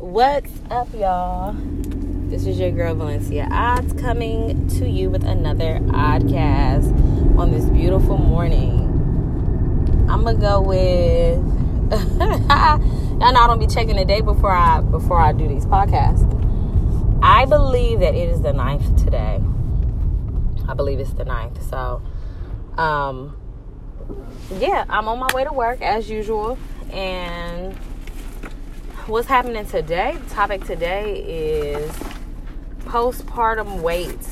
What's up, y'all? This is your girl Valencia Odds coming to you with another Oddcast on this beautiful morning. I'm gonna go with. I know I don't be checking the day before I before I do these podcasts. I believe that it is the ninth today. I believe it's the ninth. So, um, yeah, I'm on my way to work as usual, and what's happening today? The topic today is postpartum weight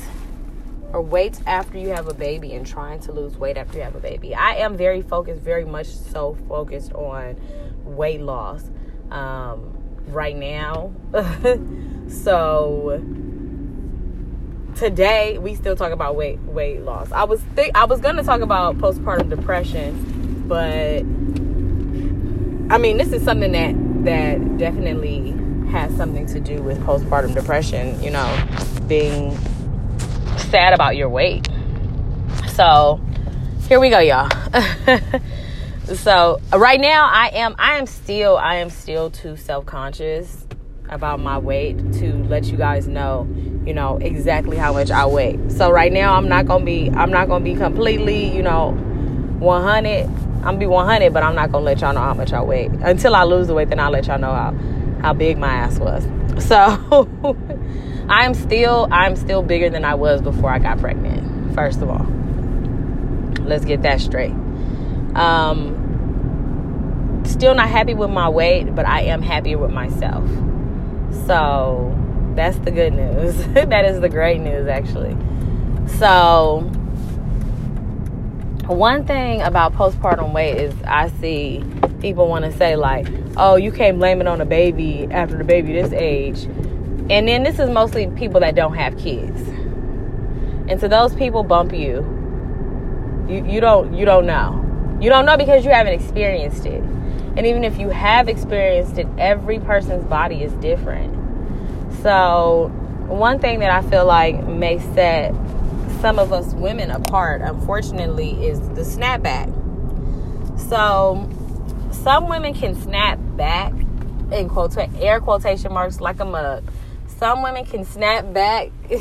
or weight after you have a baby and trying to lose weight after you have a baby. I am very focused, very much so focused on weight loss um, right now. so today we still talk about weight weight loss. I was think I was gonna talk about postpartum depression, but I mean this is something that that definitely has something to do with postpartum depression, you know, being sad about your weight. So, here we go, y'all. so, right now I am I am still I am still too self-conscious about my weight to let you guys know, you know, exactly how much I weigh. So, right now I'm not going to be I'm not going to be completely, you know, 100 I'm gonna be 100, but I'm not gonna let y'all know how much I weigh until I lose the weight. Then I'll let y'all know how how big my ass was. So I'm still I'm still bigger than I was before I got pregnant. First of all, let's get that straight. Um, still not happy with my weight, but I am happier with myself. So that's the good news. that is the great news, actually. So one thing about postpartum weight is I see people want to say like, "Oh, you can't blame it on a baby after the baby this age," and then this is mostly people that don't have kids, and so those people bump you. You you don't you don't know, you don't know because you haven't experienced it, and even if you have experienced it, every person's body is different. So one thing that I feel like may set some of us women apart, unfortunately, is the snapback. So, some women can snap back in quote air quotation marks like a mug. Some women can snap back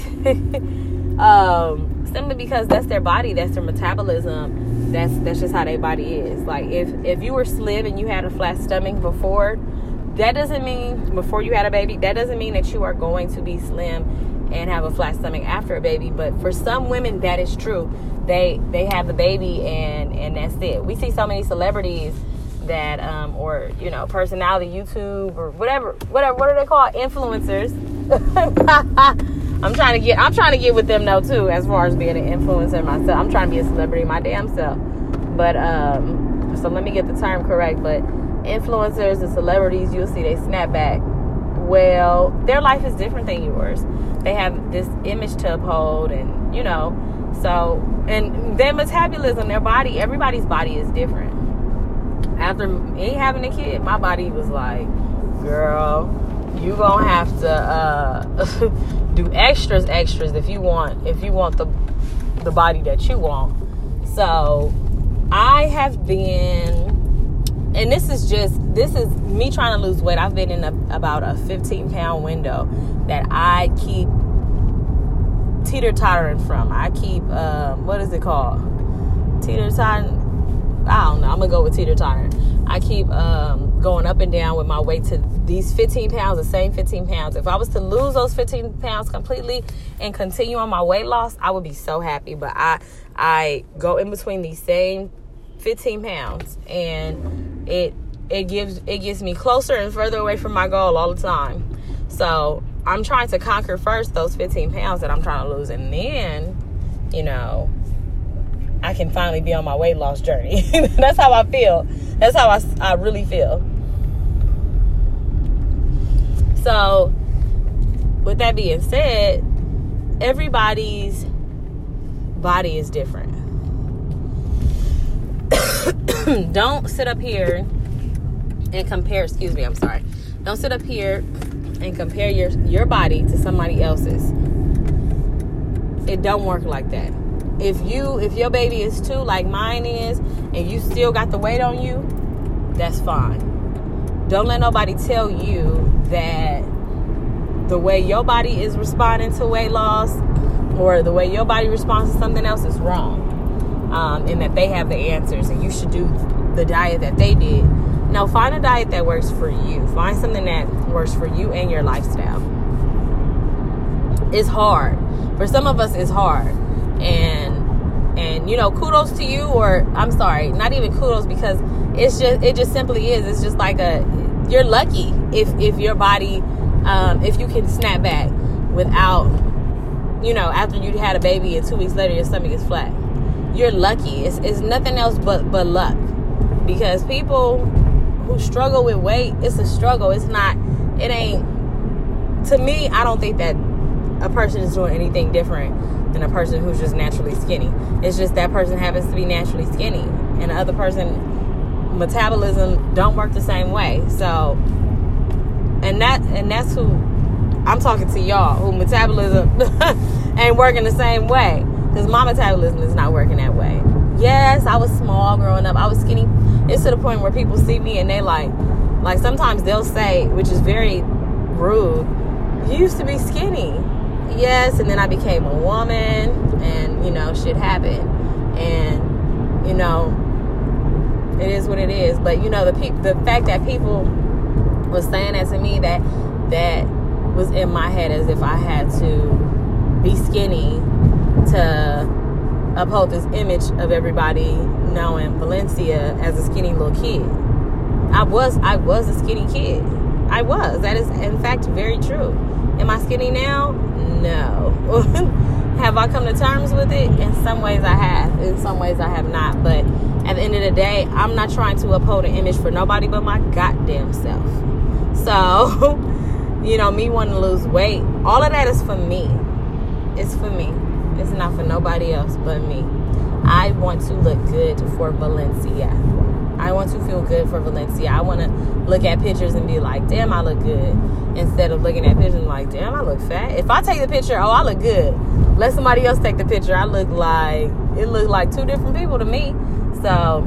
um, simply because that's their body, that's their metabolism. That's that's just how their body is. Like if if you were slim and you had a flat stomach before, that doesn't mean before you had a baby. That doesn't mean that you are going to be slim and have a flat stomach after a baby but for some women that is true. They they have the baby and and that's it. We see so many celebrities that um or you know personality youtube or whatever whatever what are they called? Influencers. I'm trying to get i'm trying to get with them though too as far as being an influencer myself. I'm trying to be a celebrity my damn self. But um so let me get the term correct but influencers and celebrities you'll see they snap back well their life is different than yours. They have this image to uphold and you know so and their metabolism their body everybody's body is different. After me having a kid my body was like girl you gonna have to uh, do extras extras if you want if you want the the body that you want. So i have been and this is just this is me trying to lose weight i've been in a, about a 15 pound window that i keep teeter tottering from. I keep um, what is it called? Teeter tottering. I don't know. I'm gonna go with teeter tottering. I keep um, going up and down with my weight to these 15 pounds, the same 15 pounds. If I was to lose those 15 pounds completely and continue on my weight loss, I would be so happy. But I I go in between these same 15 pounds, and it it gives it gets me closer and further away from my goal all the time. So I'm trying to conquer first those 15 pounds that I'm trying to lose, and then, you know, I can finally be on my weight loss journey. That's how I feel. That's how I, I really feel. So, with that being said, everybody's body is different. Don't sit up here and compare, excuse me, I'm sorry. Don't sit up here and compare your your body to somebody else's. It don't work like that. If you if your baby is two like mine is and you still got the weight on you, that's fine. don't let nobody tell you that the way your body is responding to weight loss or the way your body responds to something else is wrong. Um, and that they have the answers and you should do the diet that they did. No, find a diet that works for you. Find something that works for you and your lifestyle. It's hard. For some of us, it's hard. And and you know, kudos to you, or I'm sorry, not even kudos because it's just it just simply is. It's just like a you're lucky if if your body um, if you can snap back without you know after you had a baby and two weeks later your stomach is flat. You're lucky. It's it's nothing else but but luck because people who struggle with weight, it's a struggle. It's not. It ain't. To me, I don't think that a person is doing anything different than a person who's just naturally skinny. It's just that person happens to be naturally skinny, and the other person metabolism don't work the same way. So, and that and that's who I'm talking to y'all who metabolism ain't working the same way because my metabolism is not working that way. Yes, I was small growing up. I was skinny. It's to the point where people see me and they like, like sometimes they'll say, which is very rude, you used to be skinny yes, and then I became a woman, and you know, shit happened, and you know, it is what it is. But you know, the pe- the fact that people was saying that to me, that that was in my head as if I had to be skinny to uphold this image of everybody knowing Valencia as a skinny little kid. I was I was a skinny kid. I was. That is in fact very true. Am I skinny now? No. have I come to terms with it? In some ways I have. In some ways I have not. But at the end of the day, I'm not trying to uphold an image for nobody but my goddamn self. So, you know, me wanting to lose weight, all of that is for me. It's for me. It's not for nobody else but me. I want to look good for Valencia. I want to feel good for Valencia. I want to look at pictures and be like, damn, I look good. Instead of looking at pictures and like, damn, I look fat. If I take the picture, oh, I look good. Let somebody else take the picture. I look like, it looked like two different people to me. So,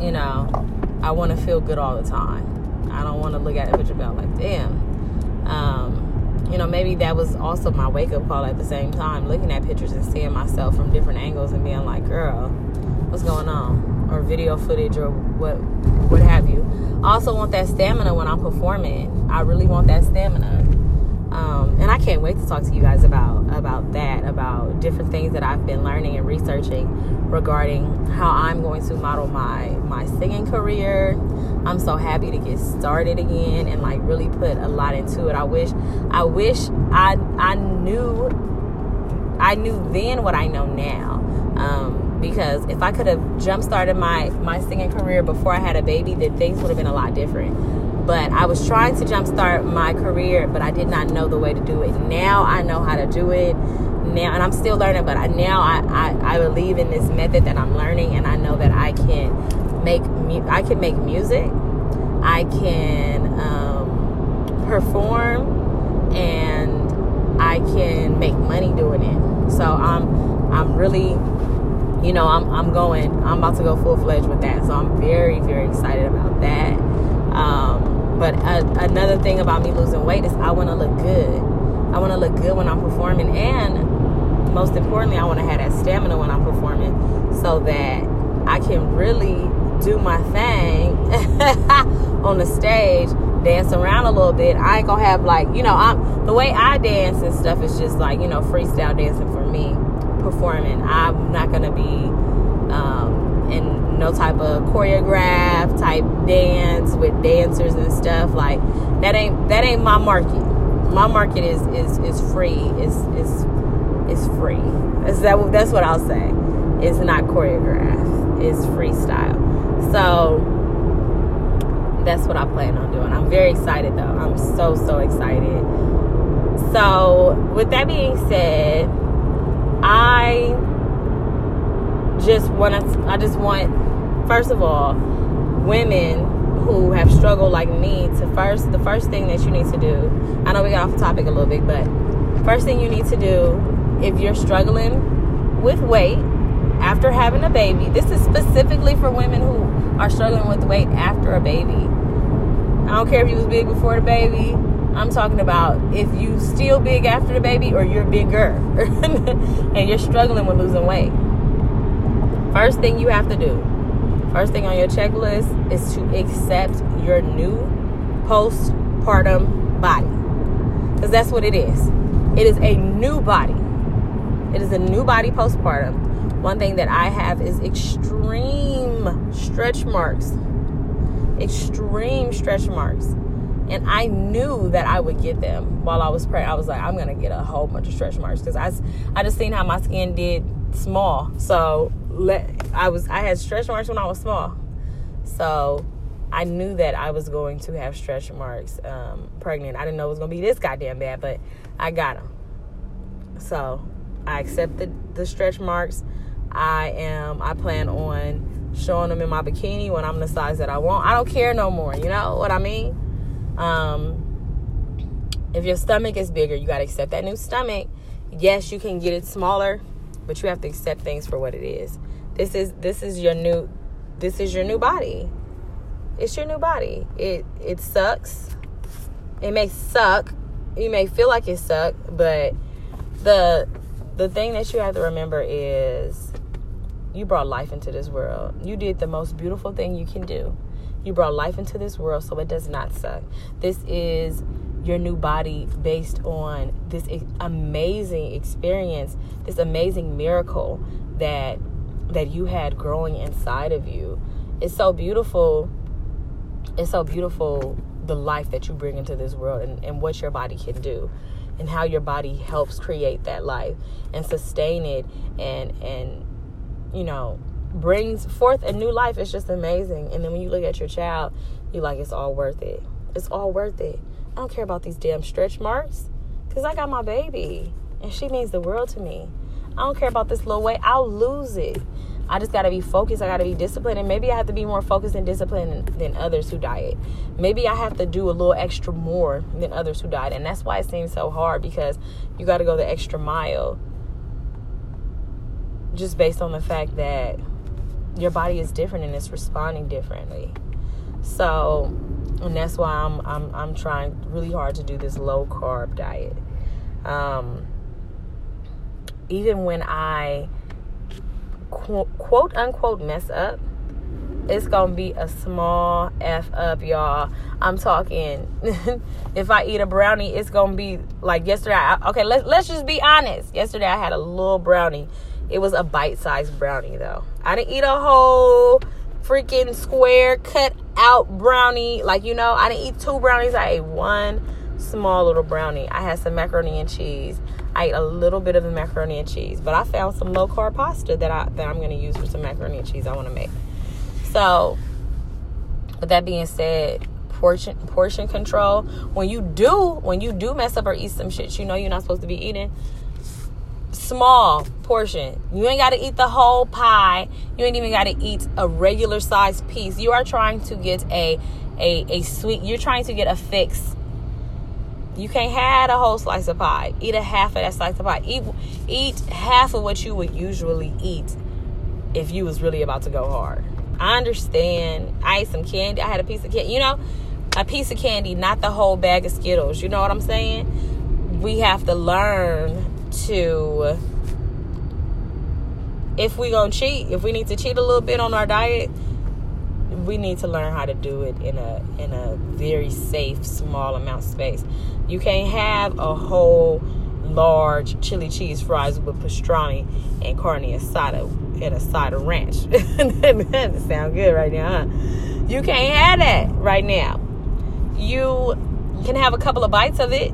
you know, I want to feel good all the time. I don't want to look at a picture be like, damn. Um, you know, maybe that was also my wake up call at the same time, looking at pictures and seeing myself from different angles and being like, girl, what's going on? or video footage or what what have you. I also want that stamina when I'm performing. I really want that stamina. Um, and I can't wait to talk to you guys about about that, about different things that I've been learning and researching regarding how I'm going to model my my singing career. I'm so happy to get started again and like really put a lot into it. I wish I wish I I knew I knew then what I know now. Um, because if I could have jump started my my singing career before I had a baby, then things would have been a lot different. But I was trying to jumpstart my career, but I did not know the way to do it. Now I know how to do it. Now, and I'm still learning, but I, now I, I, I believe in this method that I'm learning, and I know that I can make I can make music, I can um, perform, and I can make money doing it. So I'm I'm really you know, I'm, I'm going, I'm about to go full fledged with that. So I'm very, very excited about that. Um, but a, another thing about me losing weight is I want to look good. I want to look good when I'm performing. And most importantly, I want to have that stamina when I'm performing so that I can really do my thing on the stage, dance around a little bit. I ain't gonna have like, you know, I'm the way I dance and stuff is just like, you know, freestyle dancing for me performing. I'm not gonna be um, in no type of choreograph type dance with dancers and stuff. Like that ain't that ain't my market. My market is is is free. Is is is free. That's that. That's what I'll say. It's not choreographed. It's freestyle. So that's what I plan on doing. I'm very excited though. I'm so so excited. So with that being said I just want to, I just want, first of all, women who have struggled like me to first, the first thing that you need to do, I know we got off the topic a little bit, but first thing you need to do if you're struggling with weight after having a baby, this is specifically for women who are struggling with weight after a baby. I don't care if you was big before the baby. I'm talking about if you still big after the baby or you're bigger and you're struggling with losing weight. First thing you have to do, first thing on your checklist is to accept your new postpartum body. Because that's what it is. It is a new body. It is a new body postpartum. One thing that I have is extreme stretch marks. Extreme stretch marks. And I knew that I would get them while I was pregnant. I was like, I'm gonna get a whole bunch of stretch marks because I, I just seen how my skin did small. So let I was I had stretch marks when I was small. So I knew that I was going to have stretch marks um, pregnant. I didn't know it was gonna be this goddamn bad, but I got them. So I accepted the stretch marks. I am. I plan on showing them in my bikini when I'm the size that I want. I don't care no more. You know what I mean? Um, if your stomach is bigger, you gotta accept that new stomach. Yes, you can get it smaller, but you have to accept things for what it is. This is this is your new this is your new body. It's your new body. It it sucks. It may suck. You may feel like it sucks, but the the thing that you have to remember is you brought life into this world. You did the most beautiful thing you can do. You brought life into this world so it does not suck. This is your new body based on this amazing experience, this amazing miracle that that you had growing inside of you. It's so beautiful. It's so beautiful the life that you bring into this world and, and what your body can do and how your body helps create that life and sustain it and and you know brings forth a new life it's just amazing and then when you look at your child you're like it's all worth it it's all worth it i don't care about these damn stretch marks because i got my baby and she means the world to me i don't care about this little weight i'll lose it I just got to be focused. I got to be disciplined. And maybe I have to be more focused and disciplined than others who diet. Maybe I have to do a little extra more than others who diet. And that's why it seems so hard because you got to go the extra mile just based on the fact that your body is different and it's responding differently. So, and that's why I'm I'm I'm trying really hard to do this low carb diet. Um, even when I quote, unquote mess up, it's gonna be a small f up, y'all. I'm talking. if I eat a brownie, it's gonna be like yesterday. I, okay, let's let's just be honest. Yesterday I had a little brownie. It was a bite-sized brownie though. I didn't eat a whole freaking square cut out brownie. Like you know, I didn't eat two brownies. I ate one small little brownie. I had some macaroni and cheese. I ate a little bit of the macaroni and cheese, but I found some low carb pasta that I that I'm going to use for some macaroni and cheese I want to make. So, with that being said, portion portion control. When you do when you do mess up or eat some shit you know you're not supposed to be eating, small portion. You ain't got to eat the whole pie. You ain't even got to eat a regular size piece. You are trying to get a a a sweet. You're trying to get a fix you can't have a whole slice of pie. Eat a half of that slice of pie. Eat eat half of what you would usually eat if you was really about to go hard. I understand. I ate some candy. I had a piece of candy. You know, a piece of candy, not the whole bag of Skittles. You know what I'm saying? We have to learn to if we gonna cheat, if we need to cheat a little bit on our diet, we need to learn how to do it in a in a very safe small amount space. You can't have a whole large chili cheese fries with pastrami and carne asada and a side of ranch. That sound good right now huh? you can't have that right now. You can have a couple of bites of it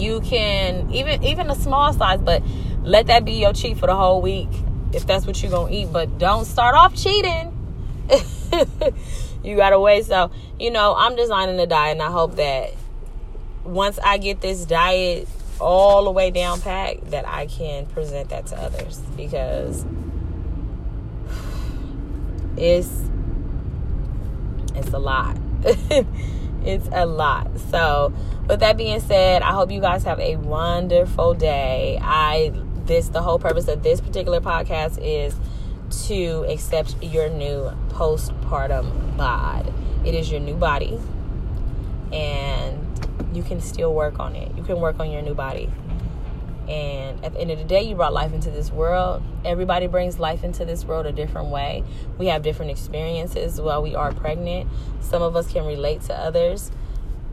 you can even even a small size but let that be your cheat for the whole week if that's what you're gonna eat but don't start off cheating you gotta wait. So, you know, I'm designing a diet and I hope that once I get this diet all the way down packed, that I can present that to others because it's it's a lot. it's a lot. So, with that being said, I hope you guys have a wonderful day. I this the whole purpose of this particular podcast is to accept your new postpartum bod. it is your new body, and you can still work on it. You can work on your new body. And at the end of the day, you brought life into this world. Everybody brings life into this world a different way. We have different experiences while we are pregnant. Some of us can relate to others.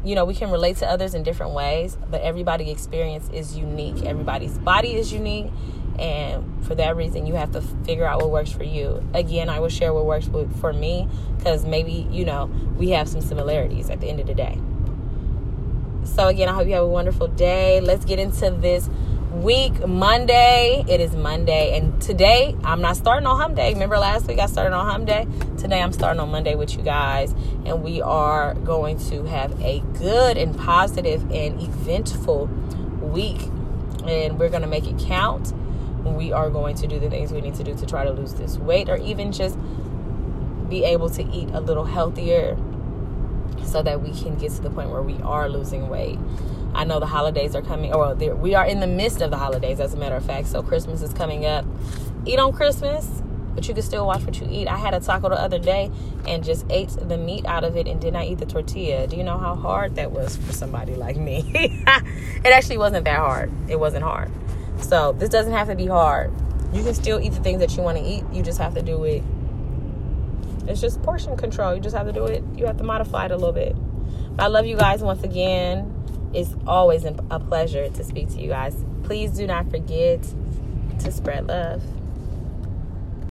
You know, we can relate to others in different ways, but everybody's experience is unique. Everybody's body is unique. And for that reason, you have to figure out what works for you. Again, I will share what works for me because maybe, you know, we have some similarities at the end of the day. So, again, I hope you have a wonderful day. Let's get into this week monday. It is monday and today i'm not starting on hump day. Remember last week i started on hump day? Today i'm starting on monday with you guys and we are going to have a good and positive and eventful week and we're going to make it count. We are going to do the things we need to do to try to lose this weight or even just be able to eat a little healthier so that we can get to the point where we are losing weight I know the holidays are coming, or we are in the midst of the holidays, as a matter of fact. So Christmas is coming up. Eat on Christmas, but you can still watch what you eat. I had a taco the other day and just ate the meat out of it and did not eat the tortilla. Do you know how hard that was for somebody like me? it actually wasn't that hard. It wasn't hard. So this doesn't have to be hard. You can still eat the things that you want to eat. You just have to do it. It's just portion control. You just have to do it. You have to modify it a little bit. I love you guys once again. It's always a pleasure to speak to you guys. Please do not forget to spread love.